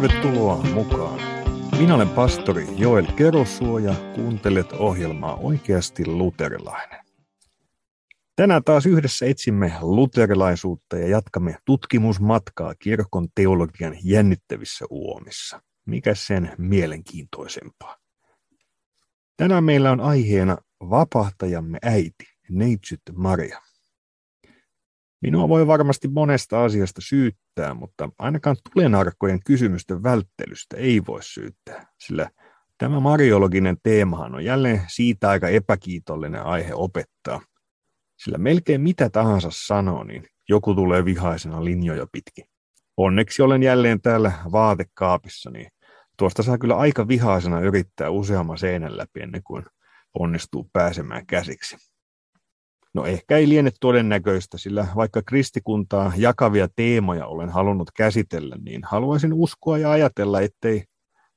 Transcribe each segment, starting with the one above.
Tervetuloa mukaan. Minä olen pastori Joel Kerosuo ja kuuntelet ohjelmaa Oikeasti luterilainen. Tänään taas yhdessä etsimme luterilaisuutta ja jatkamme tutkimusmatkaa kirkon teologian jännittävissä uomissa. Mikä sen mielenkiintoisempaa? Tänään meillä on aiheena vapahtajamme äiti, Neitsyt Maria. Minua voi varmasti monesta asiasta syyttää, mutta ainakaan tulenarkkojen kysymysten välttelystä ei voi syyttää, sillä tämä mariologinen teemahan on jälleen siitä aika epäkiitollinen aihe opettaa. Sillä melkein mitä tahansa sanoo, niin joku tulee vihaisena linjoja pitkin. Onneksi olen jälleen täällä vaatekaapissa, niin tuosta saa kyllä aika vihaisena yrittää useamman seinän läpi ennen kuin onnistuu pääsemään käsiksi. No ehkä ei liene todennäköistä, sillä vaikka kristikuntaa jakavia teemoja olen halunnut käsitellä, niin haluaisin uskoa ja ajatella, ettei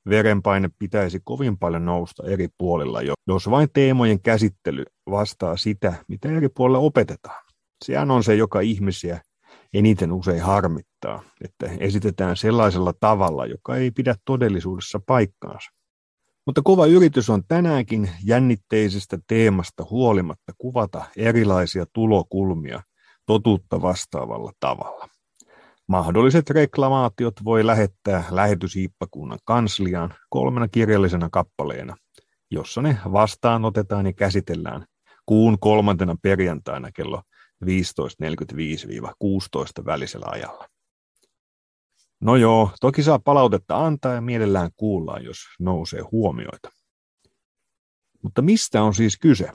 verenpaine pitäisi kovin paljon nousta eri puolilla, jos vain teemojen käsittely vastaa sitä, mitä eri puolilla opetetaan. Sehän on se, joka ihmisiä eniten usein harmittaa, että esitetään sellaisella tavalla, joka ei pidä todellisuudessa paikkaansa. Mutta kova yritys on tänäänkin jännitteisestä teemasta huolimatta kuvata erilaisia tulokulmia totuutta vastaavalla tavalla. Mahdolliset reklamaatiot voi lähettää lähetysiippakunnan kansliaan kolmena kirjallisena kappaleena, jossa ne vastaanotetaan ja käsitellään kuun kolmantena perjantaina kello 15.45-16 välisellä ajalla. No joo, toki saa palautetta antaa ja mielellään kuullaan, jos nousee huomioita. Mutta mistä on siis kyse?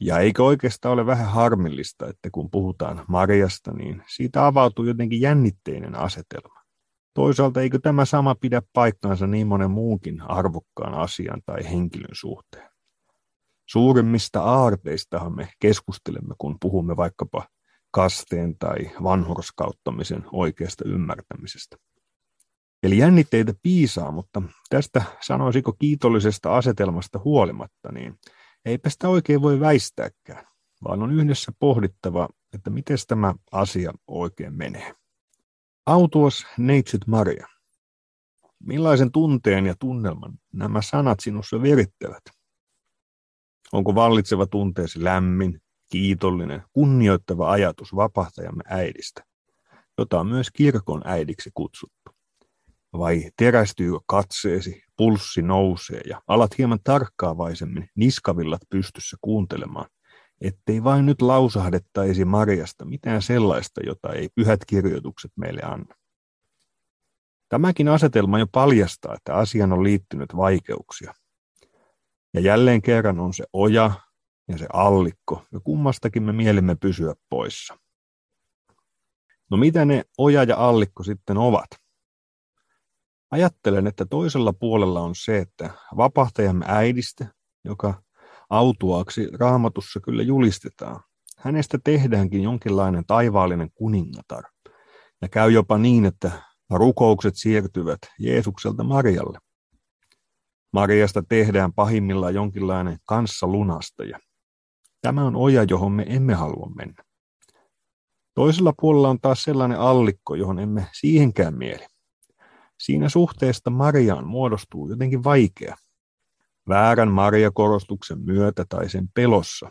Ja eikö oikeastaan ole vähän harmillista, että kun puhutaan Marjasta, niin siitä avautuu jotenkin jännitteinen asetelma. Toisaalta eikö tämä sama pidä paikkaansa niin monen muunkin arvokkaan asian tai henkilön suhteen? Suurimmista aarteistahan me keskustelemme, kun puhumme vaikkapa kasteen tai vanhurskauttamisen oikeasta ymmärtämisestä. Eli jännitteitä piisaa, mutta tästä sanoisiko kiitollisesta asetelmasta huolimatta, niin eipä sitä oikein voi väistääkään, vaan on yhdessä pohdittava, että miten tämä asia oikein menee. Autuos neitsyt Maria. Millaisen tunteen ja tunnelman nämä sanat sinussa virittävät? Onko vallitseva tunteesi lämmin, kiitollinen, kunnioittava ajatus vapahtajamme äidistä, jota on myös kirkon äidiksi kutsuttu? Vai terästyykö katseesi, pulssi nousee ja alat hieman tarkkaavaisemmin niskavillat pystyssä kuuntelemaan, ettei vain nyt lausahdettaisi Marjasta mitään sellaista, jota ei pyhät kirjoitukset meille anna. Tämäkin asetelma jo paljastaa, että asian on liittynyt vaikeuksia. Ja jälleen kerran on se oja ja se allikko, ja kummastakin me mielemme pysyä poissa. No mitä ne oja ja allikko sitten ovat? Ajattelen, että toisella puolella on se, että vapahtajamme äidistä, joka autuaaksi raamatussa kyllä julistetaan, hänestä tehdäänkin jonkinlainen taivaallinen kuningatar. Ja käy jopa niin, että rukoukset siirtyvät Jeesukselta Marialle. Mariasta tehdään pahimmillaan jonkinlainen kanssalunastaja. Tämä on oja, johon me emme halua mennä. Toisella puolella on taas sellainen allikko, johon emme siihenkään mieli. Siinä suhteesta Mariaan muodostuu jotenkin vaikea. Väärän Maria-korostuksen myötä tai sen pelossa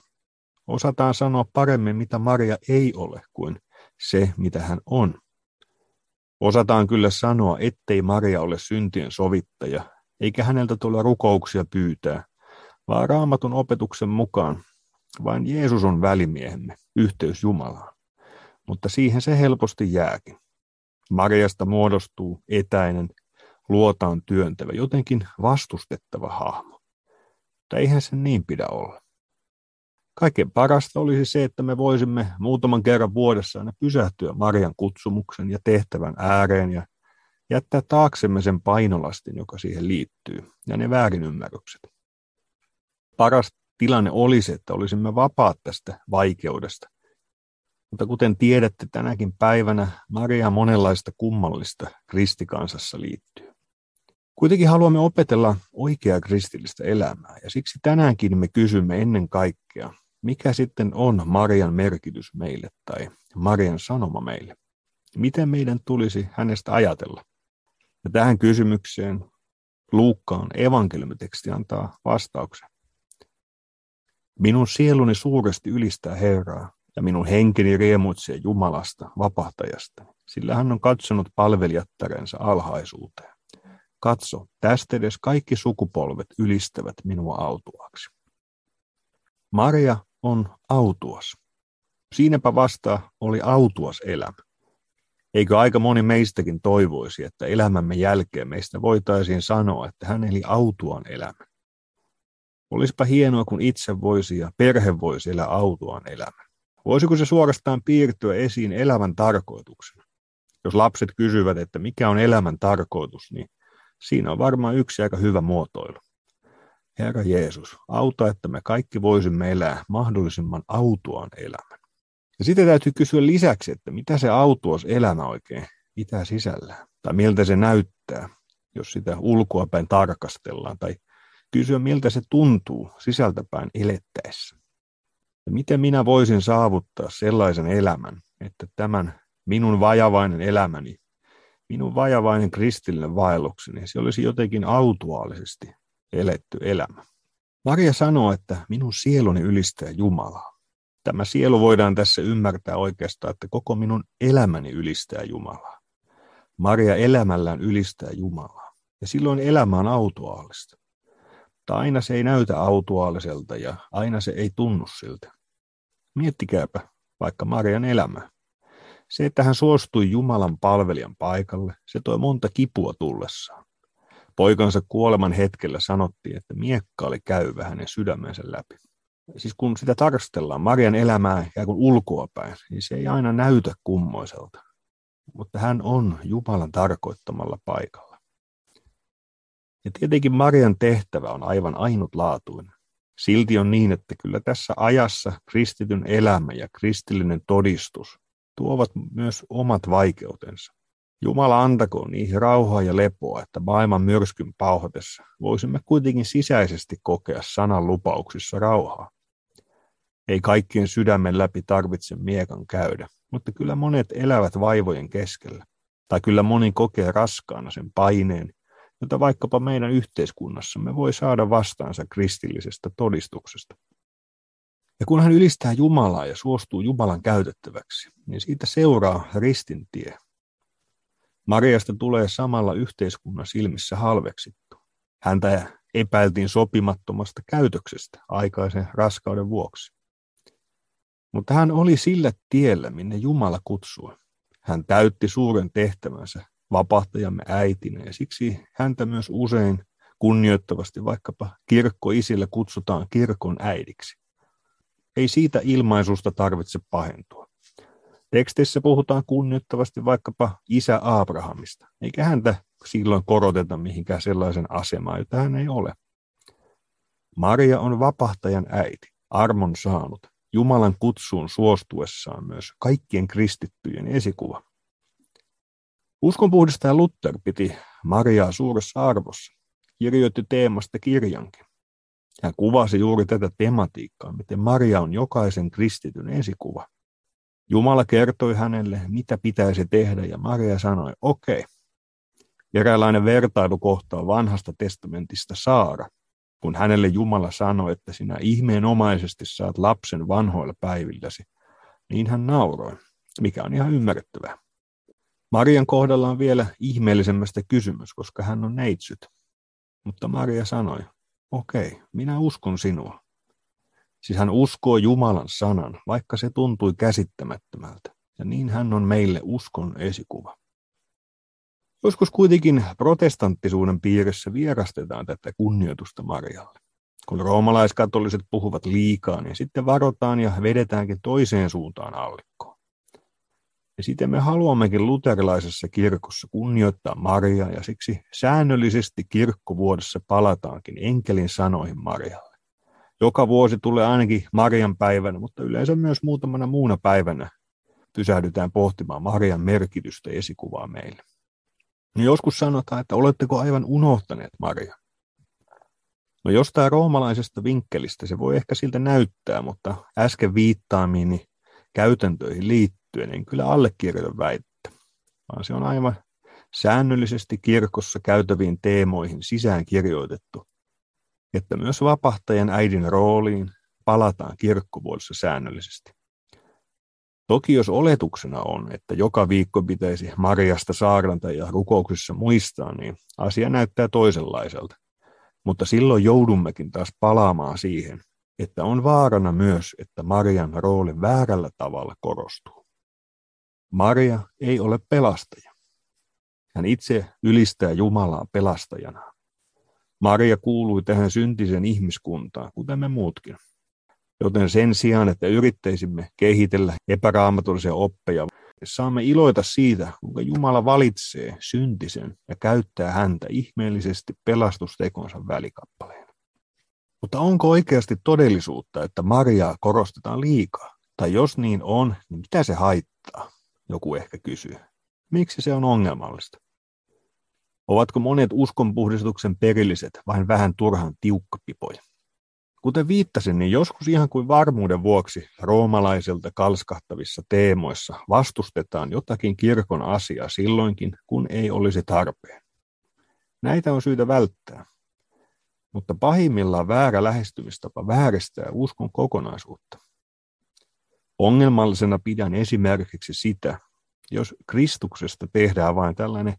osataan sanoa paremmin, mitä Maria ei ole, kuin se, mitä hän on. Osataan kyllä sanoa, ettei Maria ole syntien sovittaja, eikä häneltä tule rukouksia pyytää, vaan raamatun opetuksen mukaan vain Jeesus on välimiehemme, yhteys Jumalaan. Mutta siihen se helposti jääkin. Mariasta muodostuu etäinen, luotaan työntävä, jotenkin vastustettava hahmo. Mutta eihän se niin pidä olla. Kaiken parasta olisi se, että me voisimme muutaman kerran vuodessa aina pysähtyä Marian kutsumuksen ja tehtävän ääreen ja jättää taaksemme sen painolastin, joka siihen liittyy, ja ne väärinymmärrykset. Paras tilanne olisi, että olisimme vapaat tästä vaikeudesta, mutta kuten tiedätte, tänäkin päivänä Maria monenlaista kummallista kristikansassa liittyy. Kuitenkin haluamme opetella oikeaa kristillistä elämää, ja siksi tänäänkin me kysymme ennen kaikkea, mikä sitten on Marian merkitys meille tai Marian sanoma meille? Miten meidän tulisi hänestä ajatella? Ja tähän kysymykseen Luukkaan evankeliumiteksti antaa vastauksen. Minun sieluni suuresti ylistää Herraa, ja minun henkeni riemuitsee Jumalasta, vapahtajasta, sillä hän on katsonut palvelijattarensa alhaisuuteen. Katso, tästä edes kaikki sukupolvet ylistävät minua autuaksi. Maria on autuas. Siinäpä vasta oli autuas elämä. Eikö aika moni meistäkin toivoisi, että elämämme jälkeen meistä voitaisiin sanoa, että hän eli autuaan elämän. Olisipa hienoa, kun itse voisi ja perhe voisi elää autuaan elämän. Voisiko se suorastaan piirtyä esiin elämän tarkoituksena? Jos lapset kysyvät, että mikä on elämän tarkoitus, niin siinä on varmaan yksi aika hyvä muotoilu. Herra Jeesus, auta, että me kaikki voisimme elää mahdollisimman autuaan elämän. Ja sitten täytyy kysyä lisäksi, että mitä se autuas elämä oikein pitää sisällään, tai miltä se näyttää, jos sitä ulkoapäin tarkastellaan, tai kysyä, miltä se tuntuu sisältäpäin elettäessä. Miten minä voisin saavuttaa sellaisen elämän, että tämän minun vajavainen elämäni, minun vajavainen kristillinen vaellukseni, se olisi jotenkin autuaalisesti eletty elämä. Maria sanoo, että minun sieluni ylistää Jumalaa. Tämä sielu voidaan tässä ymmärtää oikeastaan, että koko minun elämäni ylistää Jumalaa. Maria elämällään ylistää Jumalaa. Ja silloin elämä on autuaalista. Mutta aina se ei näytä autuaaliselta ja aina se ei tunnu siltä. Miettikääpä vaikka Marian elämää. Se, että hän suostui Jumalan palvelijan paikalle, se toi monta kipua tullessaan. Poikansa kuoleman hetkellä sanottiin, että miekka oli käyvä hänen sydämensä läpi. Siis kun sitä tarkastellaan Marian elämää ja kun ulkoapäin, niin se ei aina näytä kummoiselta. Mutta hän on Jumalan tarkoittamalla paikalla. Ja tietenkin Marian tehtävä on aivan ainutlaatuinen. Silti on niin, että kyllä tässä ajassa kristityn elämä ja kristillinen todistus tuovat myös omat vaikeutensa. Jumala antakoon niihin rauhaa ja lepoa, että maailman myrskyn pauhatessa voisimme kuitenkin sisäisesti kokea sanan lupauksissa rauhaa. Ei kaikkien sydämen läpi tarvitse miekan käydä, mutta kyllä monet elävät vaivojen keskellä. Tai kyllä moni kokee raskaana sen paineen, jota vaikkapa meidän yhteiskunnassamme voi saada vastaansa kristillisestä todistuksesta. Ja kun hän ylistää Jumalaa ja suostuu Jumalan käytettäväksi, niin siitä seuraa ristin tie. Mariasta tulee samalla yhteiskunnan silmissä halveksittu. Häntä epäiltiin sopimattomasta käytöksestä aikaisen raskauden vuoksi. Mutta hän oli sillä tiellä, minne Jumala kutsui. Hän täytti suuren tehtävänsä vapahtajamme äitinä ja siksi häntä myös usein kunnioittavasti vaikkapa kirkkoisille kutsutaan kirkon äidiksi. Ei siitä ilmaisusta tarvitse pahentua. Tekstissä puhutaan kunnioittavasti vaikkapa isä Abrahamista, eikä häntä silloin koroteta mihinkään sellaisen asemaan, jota hän ei ole. Maria on vapahtajan äiti, armon saanut, Jumalan kutsuun suostuessaan myös kaikkien kristittyjen esikuva. Uskonpuhdistaja Luther piti Mariaa suuressa arvossa, kirjoitti teemasta kirjankin. Hän kuvasi juuri tätä tematiikkaa, miten Maria on jokaisen kristityn esikuva. Jumala kertoi hänelle, mitä pitäisi tehdä, ja Maria sanoi, okei. Okay. Eräänlainen vertailukohta on vanhasta testamentista Saara, kun hänelle Jumala sanoi, että sinä ihmeenomaisesti saat lapsen vanhoilla päivilläsi, niin hän nauroi, mikä on ihan ymmärrettävää. Marian kohdalla on vielä ihmeellisemmästä kysymys, koska hän on neitsyt. Mutta Maria sanoi, okei, minä uskon sinua. Siis hän uskoo Jumalan sanan, vaikka se tuntui käsittämättömältä. Ja niin hän on meille uskon esikuva. Joskus kuitenkin protestanttisuuden piirissä vierastetaan tätä kunnioitusta Marialle. Kun roomalaiskatoliset puhuvat liikaa, niin sitten varotaan ja vedetäänkin toiseen suuntaan allikkoon. Ja sitten me haluammekin luterilaisessa kirkossa kunnioittaa Mariaa ja siksi säännöllisesti kirkkovuodessa palataankin enkelin sanoihin Marialle. Joka vuosi tulee ainakin Marian päivänä, mutta yleensä myös muutamana muuna päivänä pysähdytään pohtimaan Marian merkitystä esikuvaa meille. Niin joskus sanotaan, että oletteko aivan unohtaneet Maria? No jostain roomalaisesta vinkkelistä se voi ehkä siltä näyttää, mutta äsken viittaamiini käytäntöihin liittyen en kyllä allekirjoita väittä, vaan se on aivan säännöllisesti kirkossa käytäviin teemoihin sisään kirjoitettu, että myös vapahtajan äidin rooliin palataan kirkkovuodessa säännöllisesti. Toki jos oletuksena on, että joka viikko pitäisi Mariasta saarnata ja rukouksissa muistaa, niin asia näyttää toisenlaiselta. Mutta silloin joudummekin taas palaamaan siihen, että on vaarana myös, että Marian rooli väärällä tavalla korostuu. Maria ei ole pelastaja. Hän itse ylistää Jumalaa pelastajana. Maria kuului tähän syntisen ihmiskuntaan, kuten me muutkin. Joten sen sijaan, että yrittäisimme kehitellä epäraamatullisia oppeja, saamme iloita siitä, kuinka Jumala valitsee syntisen ja käyttää häntä ihmeellisesti pelastustekonsa välikappaleen. Mutta onko oikeasti todellisuutta, että Mariaa korostetaan liikaa? Tai jos niin on, niin mitä se haittaa? Joku ehkä kysyy. Miksi se on ongelmallista? Ovatko monet uskonpuhdistuksen perilliset vain vähän turhan tiukkapipoja? Kuten viittasin, niin joskus ihan kuin varmuuden vuoksi roomalaisilta kalskahtavissa teemoissa vastustetaan jotakin kirkon asiaa silloinkin, kun ei olisi tarpeen. Näitä on syytä välttää. Mutta pahimmillaan väärä lähestymistapa vääristää uskon kokonaisuutta. Ongelmallisena pidän esimerkiksi sitä, jos Kristuksesta tehdään vain tällainen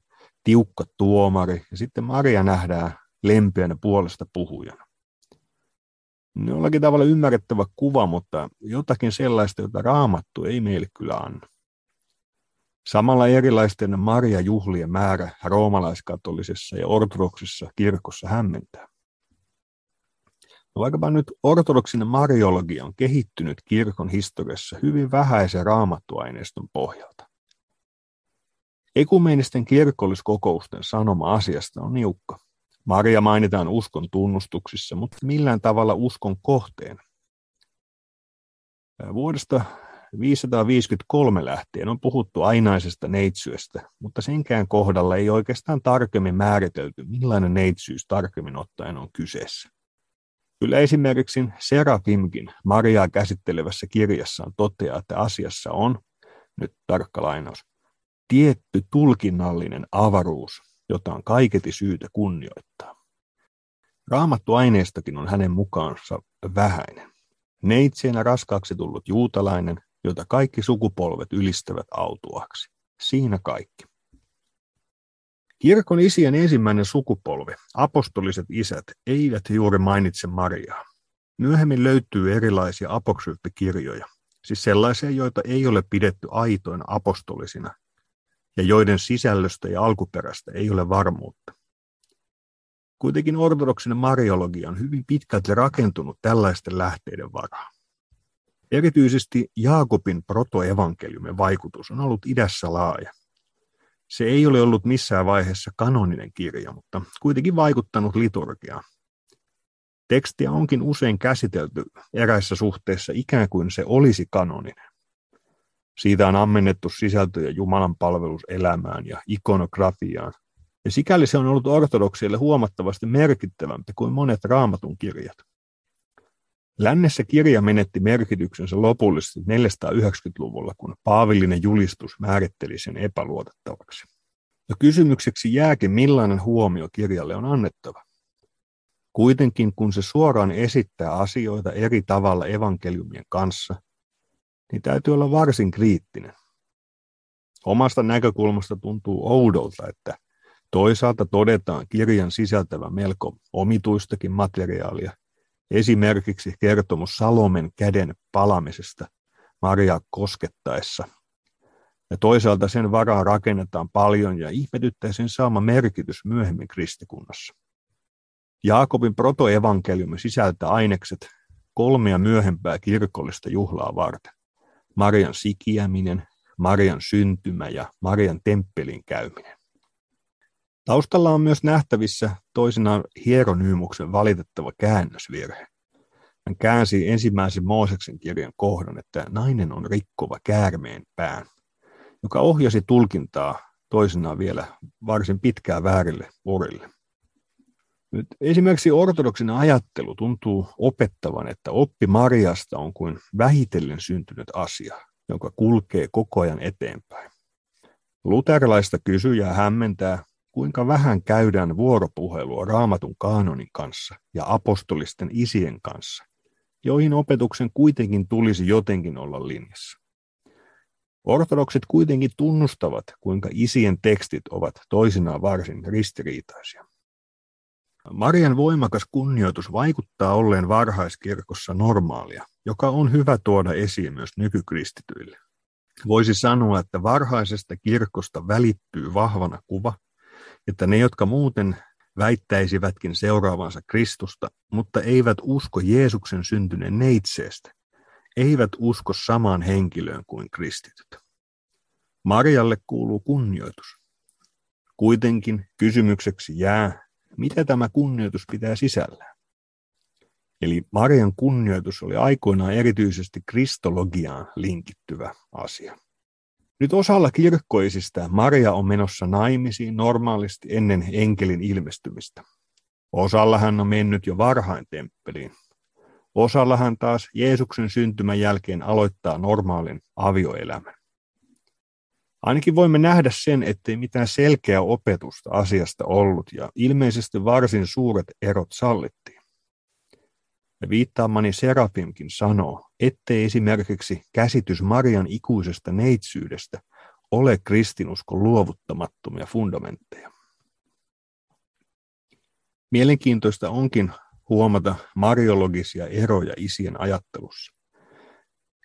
tiukka tuomari ja sitten Maria nähdään lempeänä puolesta puhujana. Jollakin tavalla ymmärrettävä kuva, mutta jotakin sellaista, jota raamattu ei meille kyllä anna. Samalla erilaisten Maria-juhlien määrä roomalaiskatolisessa ja ortodoksissa kirkossa hämmentää. No vaikkapa nyt ortodoksinen mariologia on kehittynyt kirkon historiassa hyvin vähäisen raamattuaineiston pohjalta. Ekumeenisten kirkolliskokousten sanoma asiasta on niukka. Maria mainitaan uskon tunnustuksissa, mutta millään tavalla uskon kohteen. Vuodesta 553 lähtien on puhuttu ainaisesta neitsyestä, mutta senkään kohdalla ei oikeastaan tarkemmin määritelty, millainen neitsyys tarkemmin ottaen on kyseessä. Kyllä esimerkiksi Serafimkin Mariaa käsittelevässä kirjassaan toteaa, että asiassa on, nyt tarkka lainaus, tietty tulkinnallinen avaruus, jota on kaiketi syytä kunnioittaa. Raamattuaineistokin on hänen mukaansa vähäinen. Neitseenä raskaaksi tullut juutalainen, jota kaikki sukupolvet ylistävät autuaksi. Siinä kaikki. Kirkon isien ensimmäinen sukupolvi, apostoliset isät, eivät juuri mainitse Mariaa. Myöhemmin löytyy erilaisia apokryppikirjoja, siis sellaisia, joita ei ole pidetty aitoina apostolisina ja joiden sisällöstä ja alkuperästä ei ole varmuutta. Kuitenkin ortodoksinen mariologia on hyvin pitkälti rakentunut tällaisten lähteiden varaan. Erityisesti Jaakobin protoevankeliumin vaikutus on ollut idässä laaja. Se ei ole ollut missään vaiheessa kanoninen kirja, mutta kuitenkin vaikuttanut liturgiaan. Tekstiä onkin usein käsitelty eräissä suhteissa ikään kuin se olisi kanoninen. Siitä on ammennettu sisältöjä Jumalan palveluselämään ja ikonografiaan. Ja sikäli se on ollut ortodoksille huomattavasti merkittävämpi kuin monet raamatun kirjat. Lännessä kirja menetti merkityksensä lopullisesti 490-luvulla, kun paavillinen julistus määritteli sen epäluotettavaksi. Ja kysymykseksi jääkin, millainen huomio kirjalle on annettava. Kuitenkin kun se suoraan esittää asioita eri tavalla evankeliumien kanssa, niin täytyy olla varsin kriittinen. Omasta näkökulmasta tuntuu oudolta, että toisaalta todetaan kirjan sisältävä melko omituistakin materiaalia, esimerkiksi kertomus Salomen käden palamisesta Maria koskettaessa. Ja toisaalta sen varaa rakennetaan paljon ja ihmetyttää sen saama merkitys myöhemmin kristikunnassa. Jaakobin protoevankeliumi sisältää ainekset kolmea myöhempää kirkollista juhlaa varten. Marian sikiäminen, Marian syntymä ja Marian temppelin käyminen. Taustalla on myös nähtävissä toisinaan Hieronyymuksen valitettava käännösvirhe. Hän käänsi ensimmäisen Mooseksen kirjan kohdan, että nainen on rikkova käärmeen pään, joka ohjasi tulkintaa toisinaan vielä varsin pitkään väärille urille. Nyt esimerkiksi ortodoksinen ajattelu tuntuu opettavan, että oppi Mariasta on kuin vähitellen syntynyt asia, joka kulkee koko ajan eteenpäin. Luterilaista kysyjää hämmentää, kuinka vähän käydään vuoropuhelua raamatun kaanonin kanssa ja apostolisten isien kanssa, joihin opetuksen kuitenkin tulisi jotenkin olla linjassa. Ortodokset kuitenkin tunnustavat, kuinka isien tekstit ovat toisinaan varsin ristiriitaisia. Marian voimakas kunnioitus vaikuttaa olleen varhaiskirkossa normaalia, joka on hyvä tuoda esiin myös nykykristityille. Voisi sanoa, että varhaisesta kirkosta välittyy vahvana kuva, että ne, jotka muuten väittäisivätkin seuraavansa Kristusta, mutta eivät usko Jeesuksen syntyneen neitseestä, eivät usko samaan henkilöön kuin kristityt. Marjalle kuuluu kunnioitus. Kuitenkin kysymykseksi jää, mitä tämä kunnioitus pitää sisällään. Eli Marian kunnioitus oli aikoinaan erityisesti kristologiaan linkittyvä asia. Nyt osalla kirkkoisista Maria on menossa naimisiin normaalisti ennen enkelin ilmestymistä. Osalla hän on mennyt jo varhain temppeliin. Osalla hän taas Jeesuksen syntymän jälkeen aloittaa normaalin avioelämän. Ainakin voimme nähdä sen, ettei mitään selkeää opetusta asiasta ollut ja ilmeisesti varsin suuret erot sallittiin. Ja viittaamani Serafimkin sanoo, ettei esimerkiksi käsitys Marian ikuisesta neitsyydestä ole kristinuskon luovuttamattomia fundamentteja. Mielenkiintoista onkin huomata mariologisia eroja isien ajattelussa.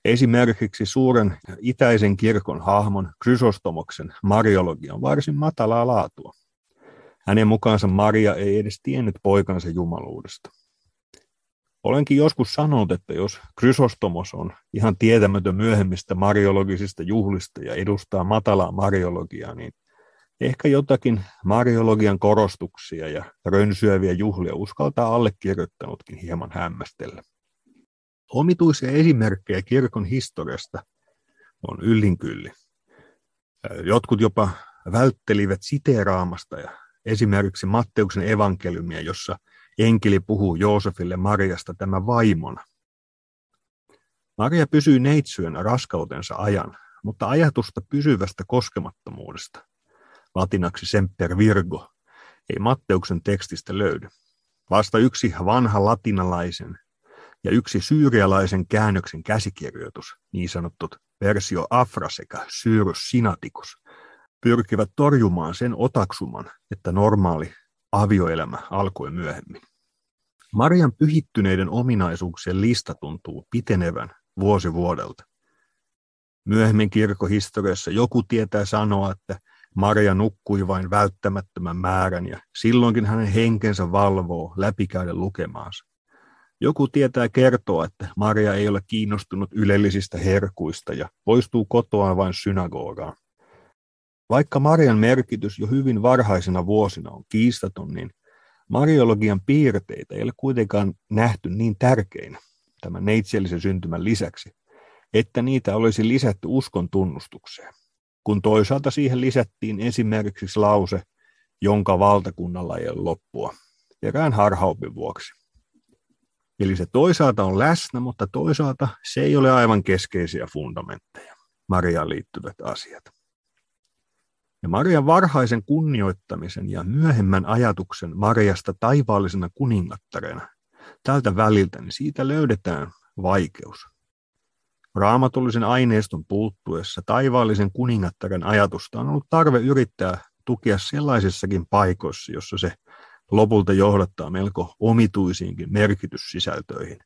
Esimerkiksi suuren itäisen kirkon hahmon Chrysostomoksen mariologia on varsin matalaa laatua. Hänen mukaansa Maria ei edes tiennyt poikansa jumaluudesta. Olenkin joskus sanonut, että jos Chrysostomos on ihan tietämätön myöhemmistä mariologisista juhlista ja edustaa matalaa mariologiaa, niin ehkä jotakin mariologian korostuksia ja rönsyäviä juhlia uskaltaa allekirjoittanutkin hieman hämmästellä. Omituisia esimerkkejä kirkon historiasta on yllinkylli. Jotkut jopa välttelivät siteeraamasta ja esimerkiksi Matteuksen evankeliumia, jossa enkeli puhuu Joosefille Mariasta tämä vaimona. Maria pysyy neitsyön raskautensa ajan, mutta ajatusta pysyvästä koskemattomuudesta, latinaksi semper virgo, ei Matteuksen tekstistä löydy. Vasta yksi vanha latinalaisen ja yksi syyrialaisen käännöksen käsikirjoitus, niin sanotut versio afra sekä syrus sinaticus, pyrkivät torjumaan sen otaksuman, että normaali avioelämä alkoi myöhemmin. Marian pyhittyneiden ominaisuuksien lista tuntuu pitenevän vuosi vuodelta. Myöhemmin kirkkohistoriassa joku tietää sanoa, että Maria nukkui vain välttämättömän määrän ja silloinkin hänen henkensä valvoo läpikäydä lukemaansa. Joku tietää kertoa, että Maria ei ole kiinnostunut ylellisistä herkuista ja poistuu kotoaan vain synagogaan. Vaikka Marian merkitys jo hyvin varhaisena vuosina on kiistaton, niin Mariologian piirteitä ei ole kuitenkaan nähty niin tärkeinä tämän neitsellisen syntymän lisäksi, että niitä olisi lisätty uskon tunnustukseen, kun toisaalta siihen lisättiin esimerkiksi lause, jonka valtakunnalla ei ole loppua, erään harhaupin vuoksi. Eli se toisaalta on läsnä, mutta toisaalta se ei ole aivan keskeisiä fundamentteja, Mariaan liittyvät asiat. Ja Marian varhaisen kunnioittamisen ja myöhemmän ajatuksen Mariasta taivaallisena kuningattarena, tältä väliltä, niin siitä löydetään vaikeus. Raamatullisen aineiston puuttuessa taivaallisen kuningattaren ajatusta on ollut tarve yrittää tukea sellaisissakin paikoissa, jossa se lopulta johdattaa melko omituisiinkin merkityssisältöihin.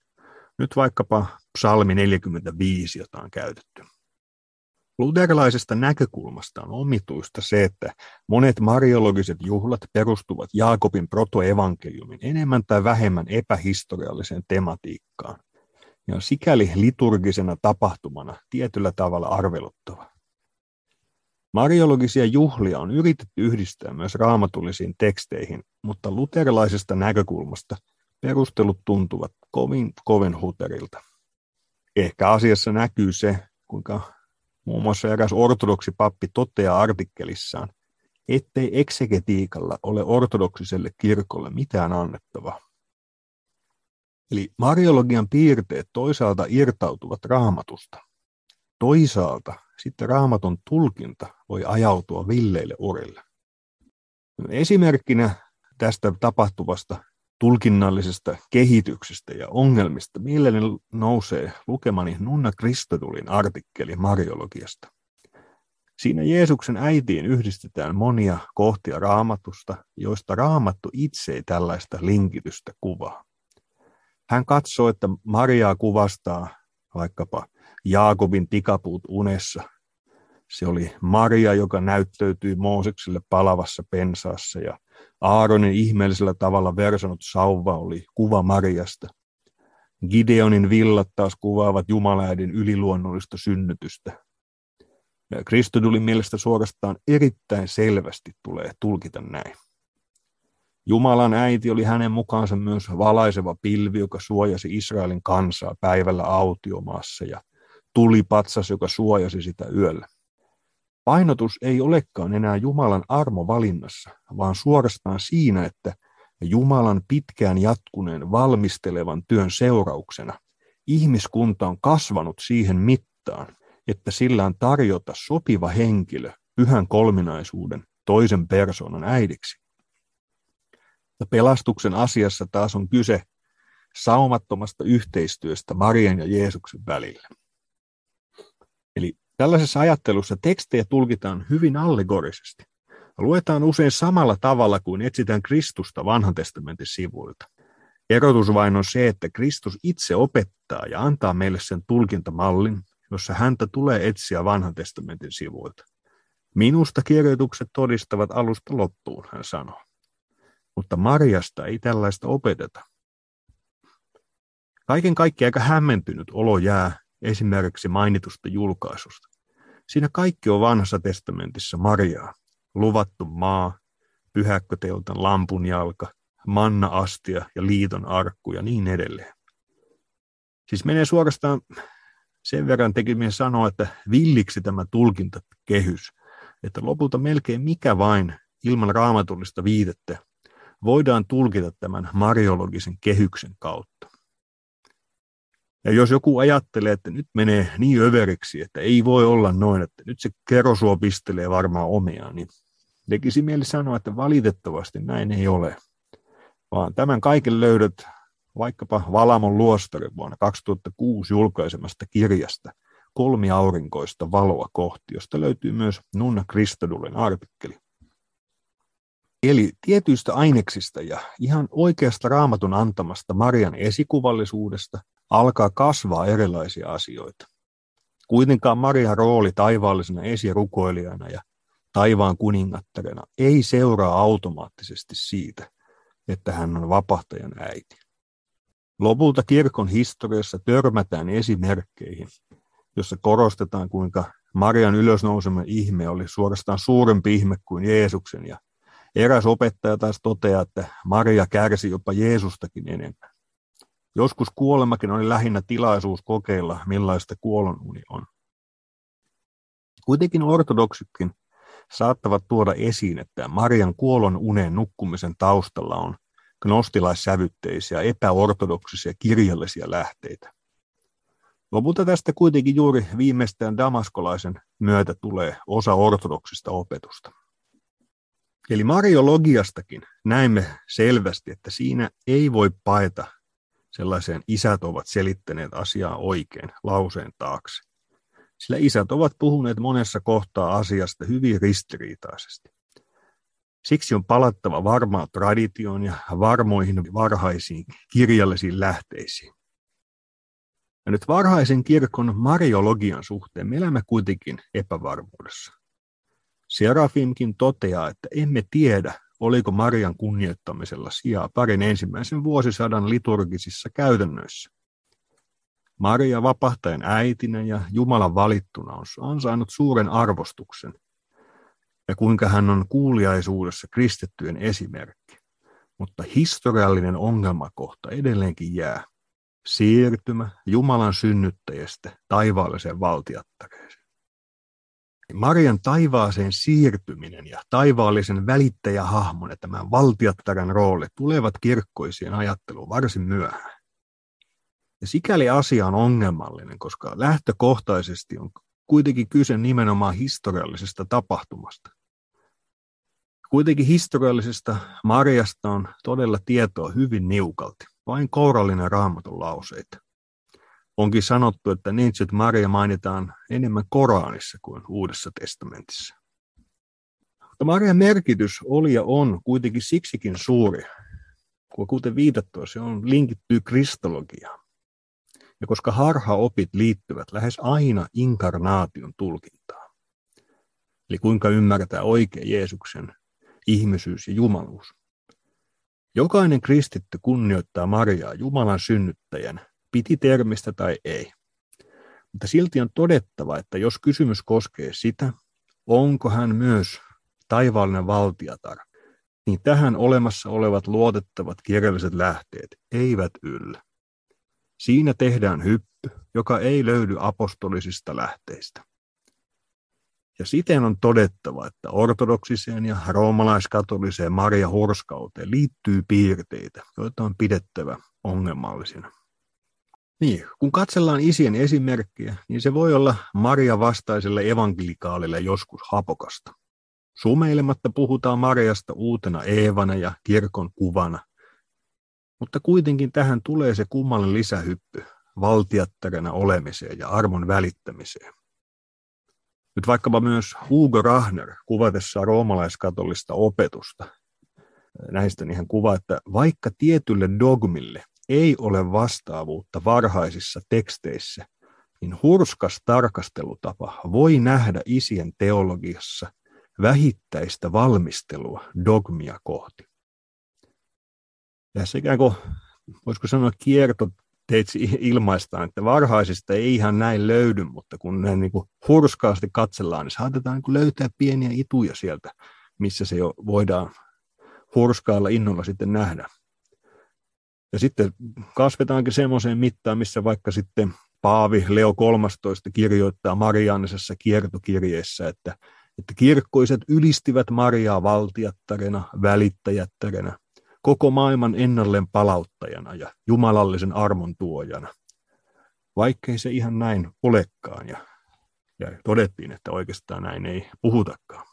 Nyt vaikkapa psalmi 45, jota on käytetty. Luterilaisesta näkökulmasta on omituista se, että monet mariologiset juhlat perustuvat Jaakobin protoevankeliumin enemmän tai vähemmän epähistorialliseen tematiikkaan ja on sikäli liturgisena tapahtumana tietyllä tavalla arveluttava. Mariologisia juhlia on yritetty yhdistää myös raamatullisiin teksteihin, mutta luterilaisesta näkökulmasta perustelut tuntuvat kovin kovin huterilta. Ehkä asiassa näkyy se, kuinka muun muassa eräs ortodoksi pappi toteaa artikkelissaan, ettei eksegetiikalla ole ortodoksiselle kirkolle mitään annettavaa. Eli mariologian piirteet toisaalta irtautuvat raamatusta, toisaalta sitten raamaton tulkinta voi ajautua villeille urille. Esimerkkinä tästä tapahtuvasta tulkinnallisesta kehityksestä ja ongelmista mielelläni nousee lukemani Nunna Kristodulin artikkeli Mariologiasta. Siinä Jeesuksen äitiin yhdistetään monia kohtia raamatusta, joista raamattu itse ei tällaista linkitystä kuvaa. Hän katsoo, että Mariaa kuvastaa vaikkapa Jaakobin tikapuut unessa. Se oli Maria, joka näyttäytyi Moosekselle palavassa pensaassa ja Aaronin ihmeellisellä tavalla versonut sauva oli kuva Mariasta. Gideonin villat taas kuvaavat Jumalaidin yliluonnollista synnytystä. Kristodulin mielestä suorastaan erittäin selvästi tulee tulkita näin. Jumalan äiti oli hänen mukaansa myös valaiseva pilvi, joka suojasi Israelin kansaa päivällä autiomaassa ja tulipatsas, joka suojasi sitä yöllä. Painotus ei olekaan enää Jumalan armovalinnassa, vaan suorastaan siinä, että Jumalan pitkään jatkuneen valmistelevan työn seurauksena ihmiskunta on kasvanut siihen mittaan, että sillä on tarjota sopiva henkilö pyhän kolminaisuuden toisen persoonan äidiksi. Ja pelastuksen asiassa taas on kyse saumattomasta yhteistyöstä Marian ja Jeesuksen välillä. Eli tällaisessa ajattelussa tekstejä tulkitaan hyvin allegorisesti. Luetaan usein samalla tavalla kuin etsitään Kristusta vanhan testamentin sivuilta. Erotus vain on se, että Kristus itse opettaa ja antaa meille sen tulkintamallin, jossa häntä tulee etsiä vanhan testamentin sivuilta. Minusta kirjoitukset todistavat alusta loppuun, hän sanoo. Mutta Marjasta ei tällaista opeteta. Kaiken kaikkiaan aika hämmentynyt olo jää esimerkiksi mainitusta julkaisusta. Siinä kaikki on vanhassa testamentissa Mariaa. Luvattu maa, pyhäkköteotan lampun jalka, manna-astia ja liiton arkku ja niin edelleen. Siis menee suorastaan sen verran tekeminen sanoa, että villiksi tämä tulkintakehys, että lopulta melkein mikä vain ilman raamatullista viitettä voidaan tulkita tämän mariologisen kehyksen kautta. Ja jos joku ajattelee, että nyt menee niin överiksi, että ei voi olla noin, että nyt se kerosuo pistelee varmaan omiaan, niin tekisi mieli sanoa, että valitettavasti näin ei ole. Vaan tämän kaiken löydät vaikkapa Valamon luostarin vuonna 2006 julkaisemasta kirjasta Kolmi aurinkoista valoa kohti, josta löytyy myös Nunna Kristadulen artikkeli. Eli tietyistä aineksista ja ihan oikeasta raamatun antamasta Marian esikuvallisuudesta alkaa kasvaa erilaisia asioita. Kuitenkaan Marian rooli taivaallisena esirukoilijana ja taivaan kuningattarena ei seuraa automaattisesti siitä, että hän on vapahtajan äiti. Lopulta kirkon historiassa törmätään esimerkkeihin, jossa korostetaan, kuinka Marian ylösnousema ihme oli suorastaan suurempi ihme kuin Jeesuksen, ja eräs opettaja taas toteaa, että Maria kärsi jopa Jeesustakin enemmän. Joskus kuolemakin oli lähinnä tilaisuus kokeilla, millaista kuolonuni on. Kuitenkin ortodoksikin saattavat tuoda esiin, että Marian kuolon unen nukkumisen taustalla on gnostilaissävytteisiä, epäortodoksisia kirjallisia lähteitä. Lopulta tästä kuitenkin juuri viimeistään damaskolaisen myötä tulee osa ortodoksista opetusta. Eli mariologiastakin näemme selvästi, että siinä ei voi paeta sellaiseen isät ovat selittäneet asiaa oikein lauseen taakse. Sillä isät ovat puhuneet monessa kohtaa asiasta hyvin ristiriitaisesti. Siksi on palattava varmaan traditioon ja varmoihin varhaisiin kirjallisiin lähteisiin. Ja nyt varhaisen kirkon mariologian suhteen me elämme kuitenkin epävarmuudessa. Serafimkin toteaa, että emme tiedä, oliko Marian kunnioittamisella sijaa parin ensimmäisen vuosisadan liturgisissa käytännöissä. Maria vapahtajan äitinä ja Jumalan valittuna on ansainnut suuren arvostuksen – ja kuinka hän on kuuliaisuudessa kristittyjen esimerkki. Mutta historiallinen ongelmakohta edelleenkin jää. Siirtymä Jumalan synnyttäjästä taivaalliseen valtiattareeseen. Marian taivaaseen siirtyminen ja taivaallisen välittäjähahmon ja tämän valtiattaren rooli tulevat kirkkoisien ajatteluun varsin myöhään. Ja sikäli asia on ongelmallinen, koska lähtökohtaisesti on kuitenkin kyse nimenomaan historiallisesta tapahtumasta. Kuitenkin historiallisesta Mariasta on todella tietoa hyvin niukalti, vain kourallinen raamatun lauseita. Onkin sanottu, että neitsyt Maria mainitaan enemmän Koranissa kuin Uudessa testamentissa. Mutta Marian merkitys oli ja on kuitenkin siksikin suuri, kun kuten viitattua, se on linkittyy kristologiaan. Ja koska harhaopit liittyvät lähes aina inkarnaation tulkintaan. Eli kuinka ymmärtää oikein Jeesuksen ihmisyys ja jumaluus. Jokainen kristitty kunnioittaa Mariaa Jumalan synnyttäjän, piti termistä tai ei. Mutta silti on todettava, että jos kysymys koskee sitä, onko hän myös taivaallinen valtiatar, niin tähän olemassa olevat luotettavat kirjalliset lähteet eivät yllä. Siinä tehdään hyppy, joka ei löydy apostolisista lähteistä. Ja siten on todettava, että ortodoksiseen ja roomalaiskatoliseen Maria Horskauteen liittyy piirteitä, joita on pidettävä ongelmallisina. Niin, kun katsellaan isien esimerkkiä, niin se voi olla Maria vastaiselle evankelikaalille joskus hapokasta. Sumeilematta puhutaan Mariasta uutena Eevana ja kirkon kuvana. Mutta kuitenkin tähän tulee se kummallinen lisähyppy valtiattarena olemiseen ja armon välittämiseen. Nyt vaikkapa myös Hugo Rahner kuvatessa roomalaiskatolista opetusta. Näistä niin hän kuvaa, että vaikka tietylle dogmille ei ole vastaavuutta varhaisissa teksteissä, niin hurskas tarkastelutapa voi nähdä isien teologiassa vähittäistä valmistelua dogmia kohti. Ja sekä kuin, voisiko sanoa, kierto teitsi ilmaistaan, että varhaisista ei ihan näin löydy, mutta kun ne niin hurskaasti katsellaan, niin saatetaan niin löytää pieniä ituja sieltä, missä se jo voidaan hurskaalla innolla sitten nähdä. Ja sitten kasvetaankin semmoiseen mittaan, missä vaikka sitten Paavi Leo 13 kirjoittaa Mariannisessa kiertokirjeessä, että, että kirkkoiset ylistivät Mariaa valtiattarena, välittäjättärena, koko maailman ennalleen palauttajana ja jumalallisen armon tuojana. Vaikkei se ihan näin olekaan ja, ja todettiin, että oikeastaan näin ei puhutakaan.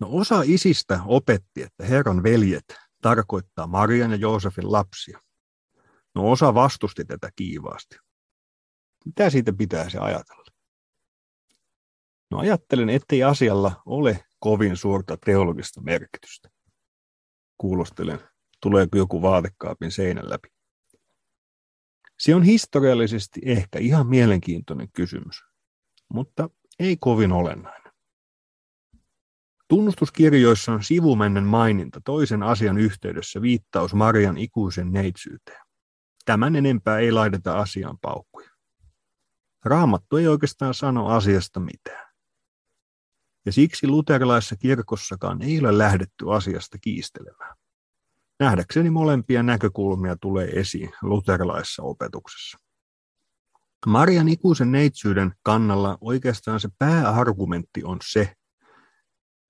No osa isistä opetti, että Herran veljet tarkoittaa Marian ja Joosefin lapsia. No osa vastusti tätä kiivaasti. Mitä siitä pitäisi ajatella? No ajattelen, ettei asialla ole kovin suurta teologista merkitystä. Kuulostelen, tuleeko joku vaatekaapin seinän läpi. Se on historiallisesti ehkä ihan mielenkiintoinen kysymys, mutta ei kovin olennainen. Tunnustuskirjoissa on sivumennen maininta toisen asian yhteydessä viittaus Marian ikuisen neitsyyteen. Tämän enempää ei laiteta asian paukkuja. Raamattu ei oikeastaan sano asiasta mitään. Ja siksi luterilaisessa kirkossakaan ei ole lähdetty asiasta kiistelemään. Nähdäkseni molempia näkökulmia tulee esiin luterilaisessa opetuksessa. Marian ikuisen neitsyyden kannalla oikeastaan se pääargumentti on se,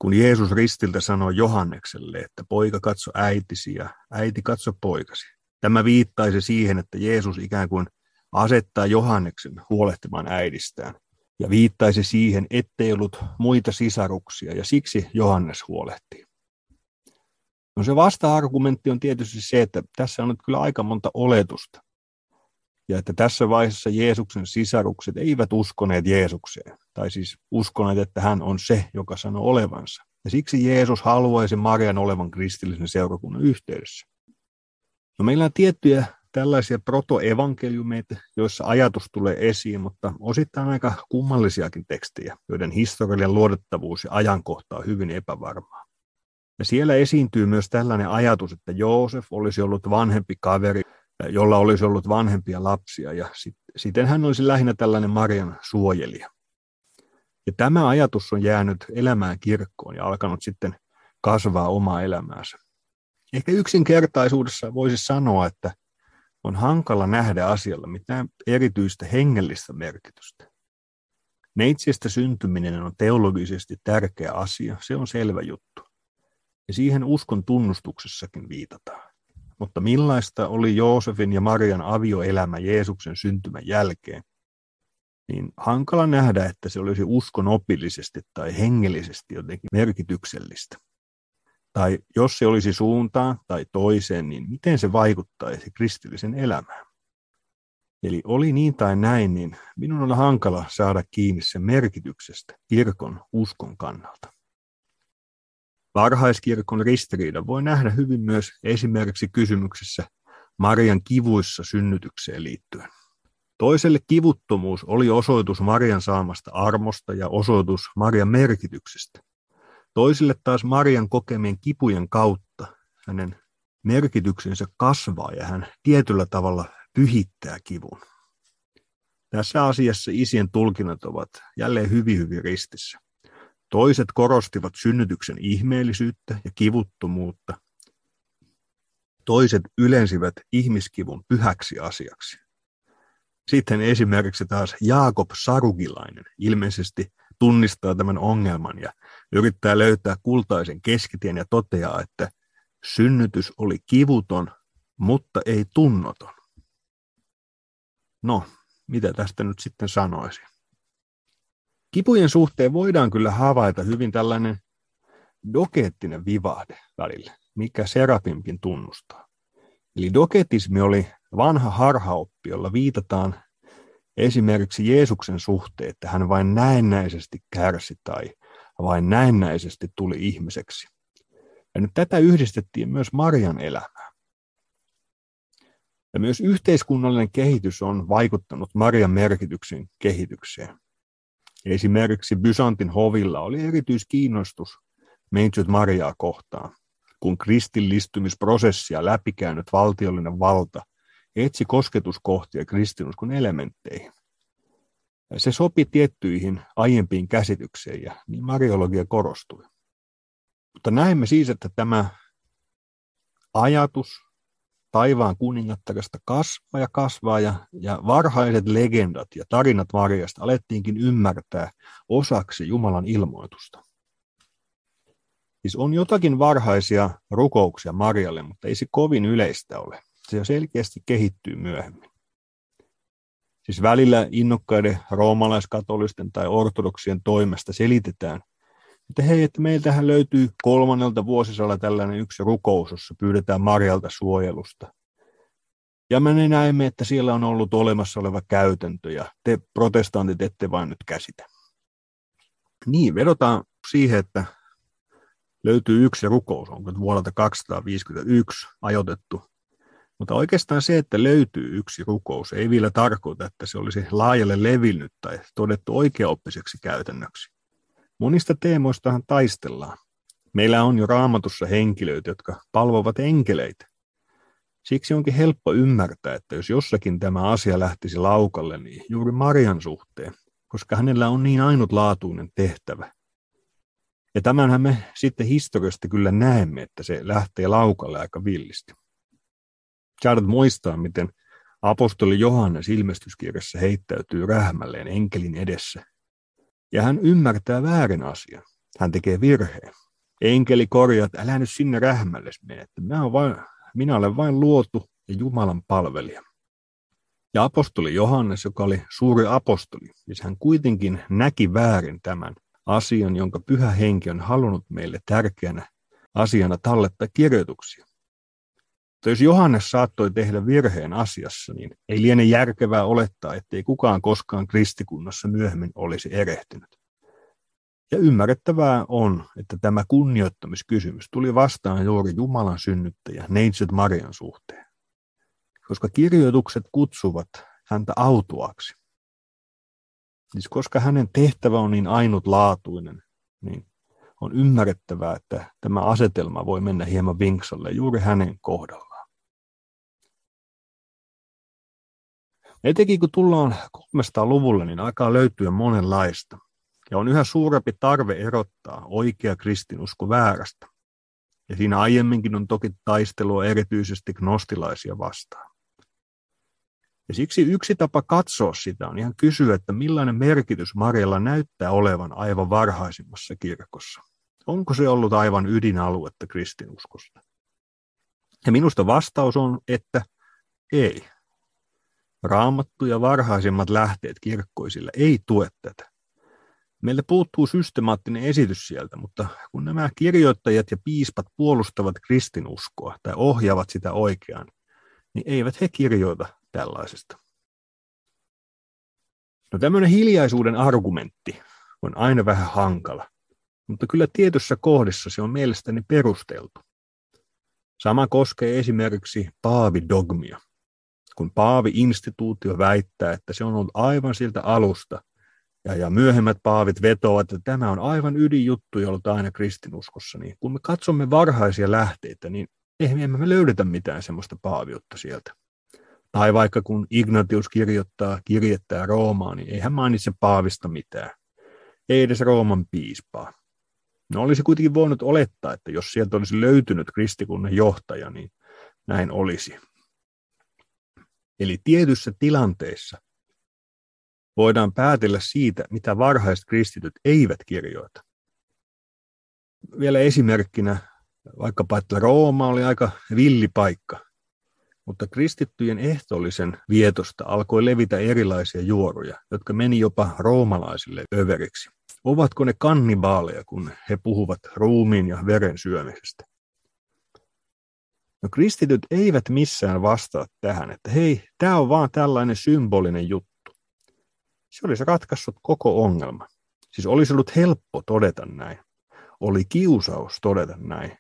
kun Jeesus ristiltä sanoi Johannekselle, että poika katso äitisi ja äiti katso poikasi. Tämä viittaisi siihen, että Jeesus ikään kuin asettaa Johanneksen huolehtimaan äidistään ja viittaisi siihen, ettei ollut muita sisaruksia ja siksi Johannes huolehtii. No se vasta-argumentti on tietysti se, että tässä on nyt kyllä aika monta oletusta. Ja että tässä vaiheessa Jeesuksen sisarukset eivät uskoneet Jeesukseen, tai siis uskoneet, että hän on se, joka sanoo olevansa. Ja siksi Jeesus haluaisi Marian olevan kristillisen seurakunnan yhteydessä. No meillä on tiettyjä tällaisia protoevankeliumeita, joissa ajatus tulee esiin, mutta osittain aika kummallisiakin tekstejä, joiden historiallinen luodettavuus ja ajankohta on hyvin epävarmaa. Ja siellä esiintyy myös tällainen ajatus, että Joosef olisi ollut vanhempi kaveri jolla olisi ollut vanhempia lapsia, ja sit, siten hän olisi lähinnä tällainen Marian suojelija. Ja tämä ajatus on jäänyt elämään kirkkoon ja alkanut sitten kasvaa omaa elämäänsä. Ehkä yksinkertaisuudessa voisi sanoa, että on hankala nähdä asialla mitään erityistä hengellistä merkitystä. Neitsistä syntyminen on teologisesti tärkeä asia, se on selvä juttu. Ja siihen uskon tunnustuksessakin viitataan. Mutta millaista oli Joosefin ja Marian avioelämä Jeesuksen syntymän jälkeen? niin hankala nähdä, että se olisi uskonopillisesti tai hengellisesti jotenkin merkityksellistä. Tai jos se olisi suuntaan tai toiseen, niin miten se vaikuttaisi kristillisen elämään? Eli oli niin tai näin, niin minun on hankala saada kiinni sen merkityksestä kirkon uskon kannalta. Varhaiskirkon ristiriida voi nähdä hyvin myös esimerkiksi kysymyksessä Marian kivuissa synnytykseen liittyen. Toiselle kivuttomuus oli osoitus Marian saamasta armosta ja osoitus Marian merkityksestä. Toisille taas Marian kokemien kipujen kautta hänen merkityksensä kasvaa ja hän tietyllä tavalla pyhittää kivun. Tässä asiassa isien tulkinnat ovat jälleen hyvin hyvin ristissä. Toiset korostivat synnytyksen ihmeellisyyttä ja kivuttomuutta. Toiset ylensivät ihmiskivun pyhäksi asiaksi. Sitten esimerkiksi taas Jaakob Sarugilainen ilmeisesti tunnistaa tämän ongelman ja yrittää löytää kultaisen keskitien ja toteaa, että synnytys oli kivuton, mutta ei tunnoton. No, mitä tästä nyt sitten sanoisin? Kipujen suhteen voidaan kyllä havaita hyvin tällainen dokeettinen vivahde välillä, mikä Serapimkin tunnustaa. Eli doketismi oli vanha harhaoppi, jolla viitataan esimerkiksi Jeesuksen suhteen, että hän vain näennäisesti kärsi tai vain näennäisesti tuli ihmiseksi. Ja nyt tätä yhdistettiin myös Marian elämään. Ja myös yhteiskunnallinen kehitys on vaikuttanut Marian merkityksen kehitykseen. Esimerkiksi Byzantin hovilla oli erityiskiinnostus Meitsyt Mariaa kohtaan, kun kristillistymisprosessia läpikäynyt valtiollinen valta etsi kosketuskohtia kristinuskon elementteihin. Se sopi tiettyihin aiempiin käsityksiin ja niin mariologia korostui. Mutta näemme siis, että tämä ajatus taivaan kuningattaresta kasvaa ja kasvaa ja, ja varhaiset legendat ja tarinat Marjasta alettiinkin ymmärtää osaksi Jumalan ilmoitusta. Siis on jotakin varhaisia rukouksia Marjalle, mutta ei se kovin yleistä ole. Se jo selkeästi kehittyy myöhemmin. Siis välillä innokkaiden roomalaiskatolisten tai ortodoksien toimesta selitetään, että hei, että meiltähän löytyy kolmannelta vuosisalla tällainen yksi rukous, jossa pyydetään Marjalta suojelusta. Ja me näemme, että siellä on ollut olemassa oleva käytäntö, ja te protestantit ette vain nyt käsitä. Niin, vedotaan siihen, että löytyy yksi rukous, onko vuodelta 251 ajoitettu. Mutta oikeastaan se, että löytyy yksi rukous, ei vielä tarkoita, että se olisi laajalle levinnyt tai todettu oikeaoppiseksi käytännöksi. Monista teemoistahan taistellaan. Meillä on jo raamatussa henkilöitä, jotka palvovat enkeleitä. Siksi onkin helppo ymmärtää, että jos jossakin tämä asia lähtisi laukalle, niin juuri Marian suhteen, koska hänellä on niin ainutlaatuinen tehtävä. Ja tämänhän me sitten historiasta kyllä näemme, että se lähtee laukalle aika villisti. Saatat muistaa, miten apostoli Johannes ilmestyskirjassa heittäytyy rähmälleen enkelin edessä ja hän ymmärtää väärin asian. Hän tekee virheen. Enkeli korjaa, että älä nyt sinne rähmälle mene, että minä, olen vain, minä olen vain luotu ja Jumalan palvelija. Ja apostoli Johannes, joka oli suuri apostoli, niin hän kuitenkin näki väärin tämän asian, jonka pyhä henki on halunnut meille tärkeänä asiana tallettaa kirjoituksia. Mutta jos Johannes saattoi tehdä virheen asiassa, niin ei liene järkevää olettaa, ettei kukaan koskaan kristikunnassa myöhemmin olisi erehtynyt. Ja ymmärrettävää on, että tämä kunnioittamiskysymys tuli vastaan juuri Jumalan synnyttäjä Neitsyt Marian suhteen. Koska kirjoitukset kutsuvat häntä autuaksi. Siis koska hänen tehtävä on niin ainutlaatuinen, niin on ymmärrettävää, että tämä asetelma voi mennä hieman vinksalle juuri hänen kohdallaan. Etenkin kun tullaan 300-luvulle, niin aikaa löytyy monenlaista. Ja on yhä suurempi tarve erottaa oikea kristinusko väärästä. Ja siinä aiemminkin on toki taistelua erityisesti gnostilaisia vastaan. Ja siksi yksi tapa katsoa sitä on ihan kysyä, että millainen merkitys Marjalla näyttää olevan aivan varhaisimmassa kirkossa. Onko se ollut aivan ydinaluetta kristinuskosta? Ja minusta vastaus on, että ei. Raamattu ja varhaisimmat lähteet kirkkoisilla ei tue tätä. Meiltä puuttuu systemaattinen esitys sieltä, mutta kun nämä kirjoittajat ja piispat puolustavat kristinuskoa tai ohjaavat sitä oikeaan, niin eivät he kirjoita tällaisesta. No tämmöinen hiljaisuuden argumentti on aina vähän hankala, mutta kyllä tietyssä kohdissa se on mielestäni perusteltu. Sama koskee esimerkiksi paavidogmia. Kun paavi-instituutio väittää, että se on ollut aivan siltä alusta, ja, ja myöhemmät paavit vetoavat, että tämä on aivan ydinjuttu, ollut aina kristinuskossa, niin kun me katsomme varhaisia lähteitä, niin emme me löydetä mitään semmoista paaviutta sieltä. Tai vaikka kun Ignatius kirjoittaa kirjettää Roomaan, niin ei hän mainitse paavista mitään. Ei edes Rooman piispaa. No olisi kuitenkin voinut olettaa, että jos sieltä olisi löytynyt kristikunnan johtaja, niin näin olisi. Eli tietyissä tilanteissa voidaan päätellä siitä, mitä varhaiset kristityt eivät kirjoita. Vielä esimerkkinä vaikkapa, että Rooma oli aika villi paikka, mutta kristittyjen ehtoollisen vietosta alkoi levitä erilaisia juoruja, jotka meni jopa roomalaisille överiksi. Ovatko ne kannibaaleja, kun he puhuvat ruumiin ja veren syömisestä? No kristityt eivät missään vastaa tähän, että hei, tämä on vaan tällainen symbolinen juttu. Se olisi ratkaissut koko ongelma. Siis olisi ollut helppo todeta näin. Oli kiusaus todeta näin.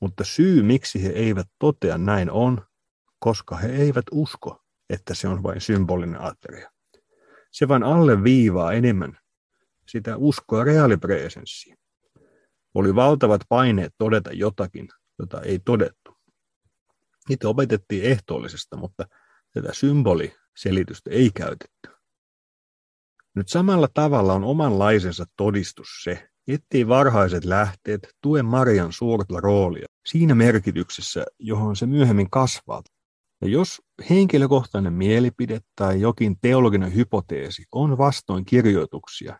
Mutta syy, miksi he eivät totea näin on, koska he eivät usko, että se on vain symbolinen ateria. Se vain alleviivaa enemmän sitä uskoa reaalipresenssiin. Oli valtavat paineet todeta jotakin, jota ei todettu. Niitä opetettiin ehtoollisesta, mutta tätä symboliselitystä ei käytetty. Nyt samalla tavalla on omanlaisensa todistus se, ettei varhaiset lähteet tue Marian suurta roolia siinä merkityksessä, johon se myöhemmin kasvaa. Ja jos henkilökohtainen mielipide tai jokin teologinen hypoteesi on vastoin kirjoituksia,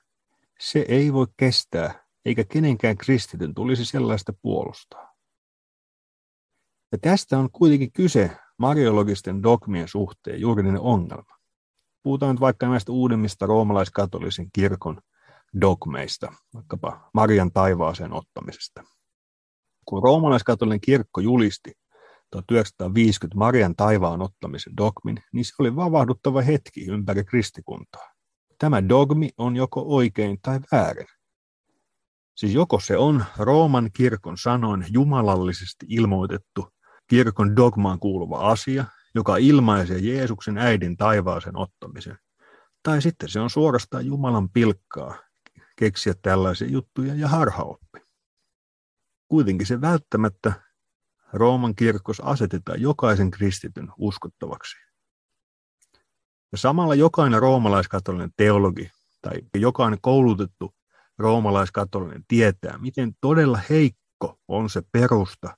se ei voi kestää, eikä kenenkään kristityn tulisi sellaista puolustaa. Ja tästä on kuitenkin kyse mariologisten dogmien suhteen juridinen ongelma. Puhutaan nyt vaikka näistä uudemmista roomalaiskatolisen kirkon dogmeista, vaikkapa Marian taivaaseen ottamisesta. Kun roomalaiskatolinen kirkko julisti 1950 Marian taivaan ottamisen dogmin, niin se oli vavahduttava hetki ympäri kristikuntaa. Tämä dogmi on joko oikein tai väärin. Siis joko se on Rooman kirkon sanoin jumalallisesti ilmoitettu kirkon dogmaan kuuluva asia, joka ilmaisee Jeesuksen äidin taivaaseen ottamisen, tai sitten se on suorastaan Jumalan pilkkaa keksiä tällaisia juttuja ja harhaoppi. Kuitenkin se välttämättä Rooman kirkossa asetetaan jokaisen kristityn uskottavaksi. Ja samalla jokainen roomalaiskatolinen teologi tai jokainen koulutettu roomalaiskatolinen tietää, miten todella heikko on se perusta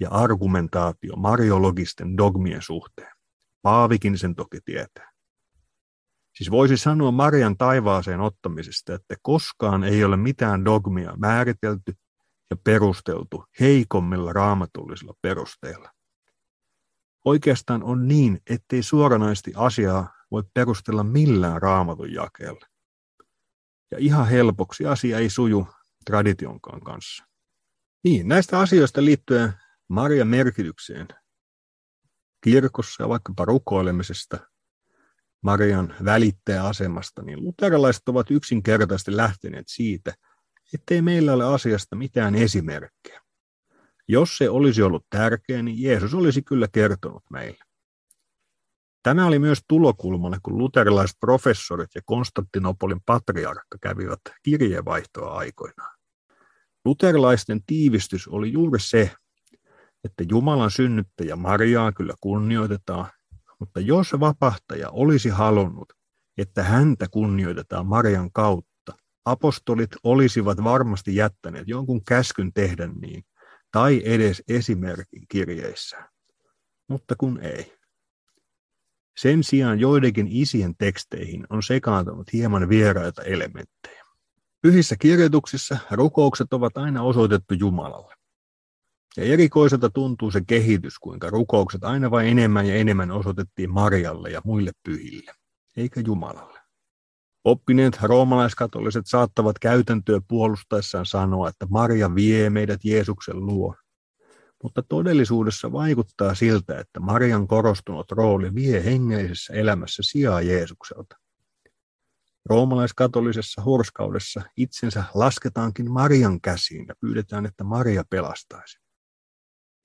ja argumentaatio mariologisten dogmien suhteen. Paavikin sen toki tietää. Siis voisi sanoa Marian taivaaseen ottamisesta, että koskaan ei ole mitään dogmia määritelty ja perusteltu heikommilla raamatullisilla perusteilla. Oikeastaan on niin, ettei suoranaisesti asiaa voi perustella millään raamatun jakeella. Ja ihan helpoksi asia ei suju traditionkaan kanssa. Niin, näistä asioista liittyen Marian merkitykseen kirkossa ja vaikkapa rukoilemisesta, Marian välittäjäasemasta, niin luterilaiset ovat yksinkertaisesti lähteneet siitä, ettei meillä ole asiasta mitään esimerkkejä. Jos se olisi ollut tärkeä, niin Jeesus olisi kyllä kertonut meille. Tämä oli myös tulokulmana, kun luterilaiset professorit ja Konstantinopolin patriarkka kävivät kirjeenvaihtoa aikoinaan. Luterilaisten tiivistys oli juuri se, että Jumalan synnyttäjä Mariaa kyllä kunnioitetaan, mutta jos vapahtaja olisi halunnut, että häntä kunnioitetaan Marian kautta, apostolit olisivat varmasti jättäneet jonkun käskyn tehdä niin, tai edes esimerkin kirjeissä. Mutta kun ei. Sen sijaan joidenkin isien teksteihin on sekaantunut hieman vieraita elementtejä. Pyhissä kirjoituksissa rukoukset ovat aina osoitettu Jumalalle. Ja erikoiselta tuntuu se kehitys, kuinka rukoukset aina vain enemmän ja enemmän osoitettiin Marjalle ja muille pyhille, eikä Jumalalle. Oppineet roomalaiskatoliset saattavat käytäntöä puolustaessaan sanoa, että Maria vie meidät Jeesuksen luo. Mutta todellisuudessa vaikuttaa siltä, että Marian korostunut rooli vie hengellisessä elämässä sijaa Jeesukselta. Roomalaiskatolisessa hurskaudessa itsensä lasketaankin Marian käsiin ja pyydetään, että Maria pelastaisi.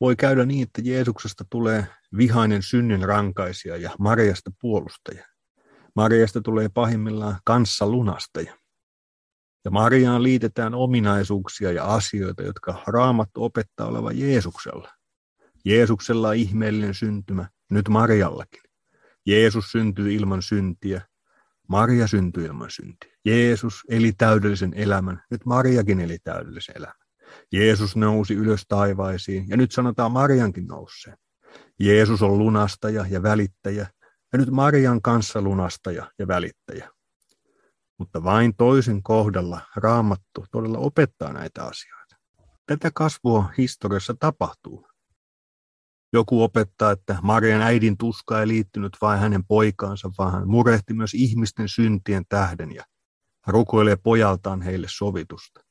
Voi käydä niin, että Jeesuksesta tulee vihainen synnin rankaisija ja Mariasta puolustaja. Mariasta tulee pahimmillaan kanssa lunastaja. Ja Mariaan liitetään ominaisuuksia ja asioita, jotka Raamattu opettaa olevan Jeesuksella. Jeesuksella on ihmeellinen syntymä, nyt Mariallakin. Jeesus syntyy ilman syntiä, Maria syntyi ilman syntiä. Jeesus eli täydellisen elämän, nyt Mariakin eli täydellisen elämän. Jeesus nousi ylös taivaisiin, ja nyt sanotaan Mariankin nousseen. Jeesus on lunastaja ja välittäjä, ja nyt Marian kanssa lunastaja ja välittäjä. Mutta vain toisen kohdalla raamattu todella opettaa näitä asioita. Tätä kasvua historiassa tapahtuu. Joku opettaa, että Marian äidin tuska ei liittynyt vain hänen poikaansa, vaan hän murehti myös ihmisten syntien tähden ja rukoilee pojaltaan heille sovitusta.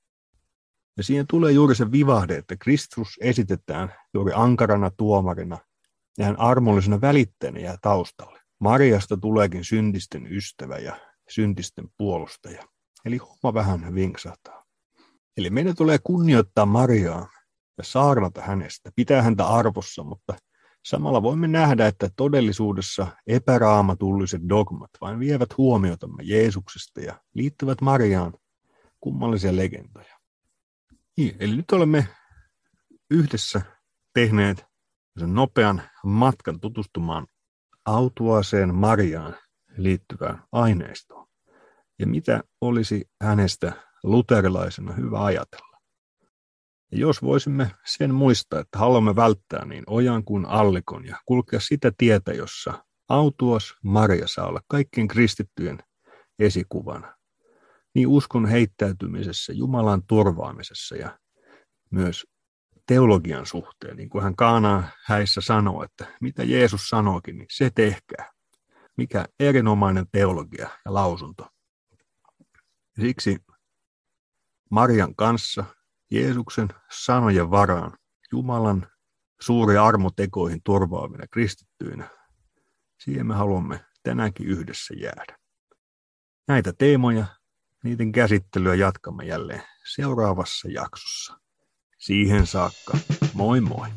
Ja siihen tulee juuri se vivahde, että Kristus esitetään juuri ankarana tuomarina ja hän armollisena välittäjänä ja taustalle. Mariasta tuleekin syntisten ystävä ja syntisten puolustaja. Eli homma vähän vinksahtaa. Eli meidän tulee kunnioittaa Mariaa ja saarnata hänestä, pitää häntä arvossa, mutta samalla voimme nähdä, että todellisuudessa epäraamatulliset dogmat vain vievät huomiotamme Jeesuksesta ja liittyvät Mariaan kummallisia legendoja. Niin, eli nyt olemme yhdessä tehneet sen nopean matkan tutustumaan autuaaseen Mariaan liittyvään aineistoon. Ja mitä olisi hänestä luterilaisena hyvä ajatella? Ja jos voisimme sen muistaa, että haluamme välttää niin ojan kuin allikon ja kulkea sitä tietä, jossa autuas Maria saa olla kaikkien kristittyjen esikuvana, niin uskon heittäytymisessä, Jumalan turvaamisessa ja myös teologian suhteen, niin kuin hän Kaanaan häissä sanoo, että mitä Jeesus sanookin, niin se tehkää. Mikä erinomainen teologia ja lausunto. Siksi Marian kanssa Jeesuksen sanojen varaan Jumalan suuri armotekoihin turvaaminen kristittyinä, siihen me haluamme tänäänkin yhdessä jäädä. Näitä teemoja, niiden käsittelyä jatkamme jälleen seuraavassa jaksossa. Siihen saakka, moi moi!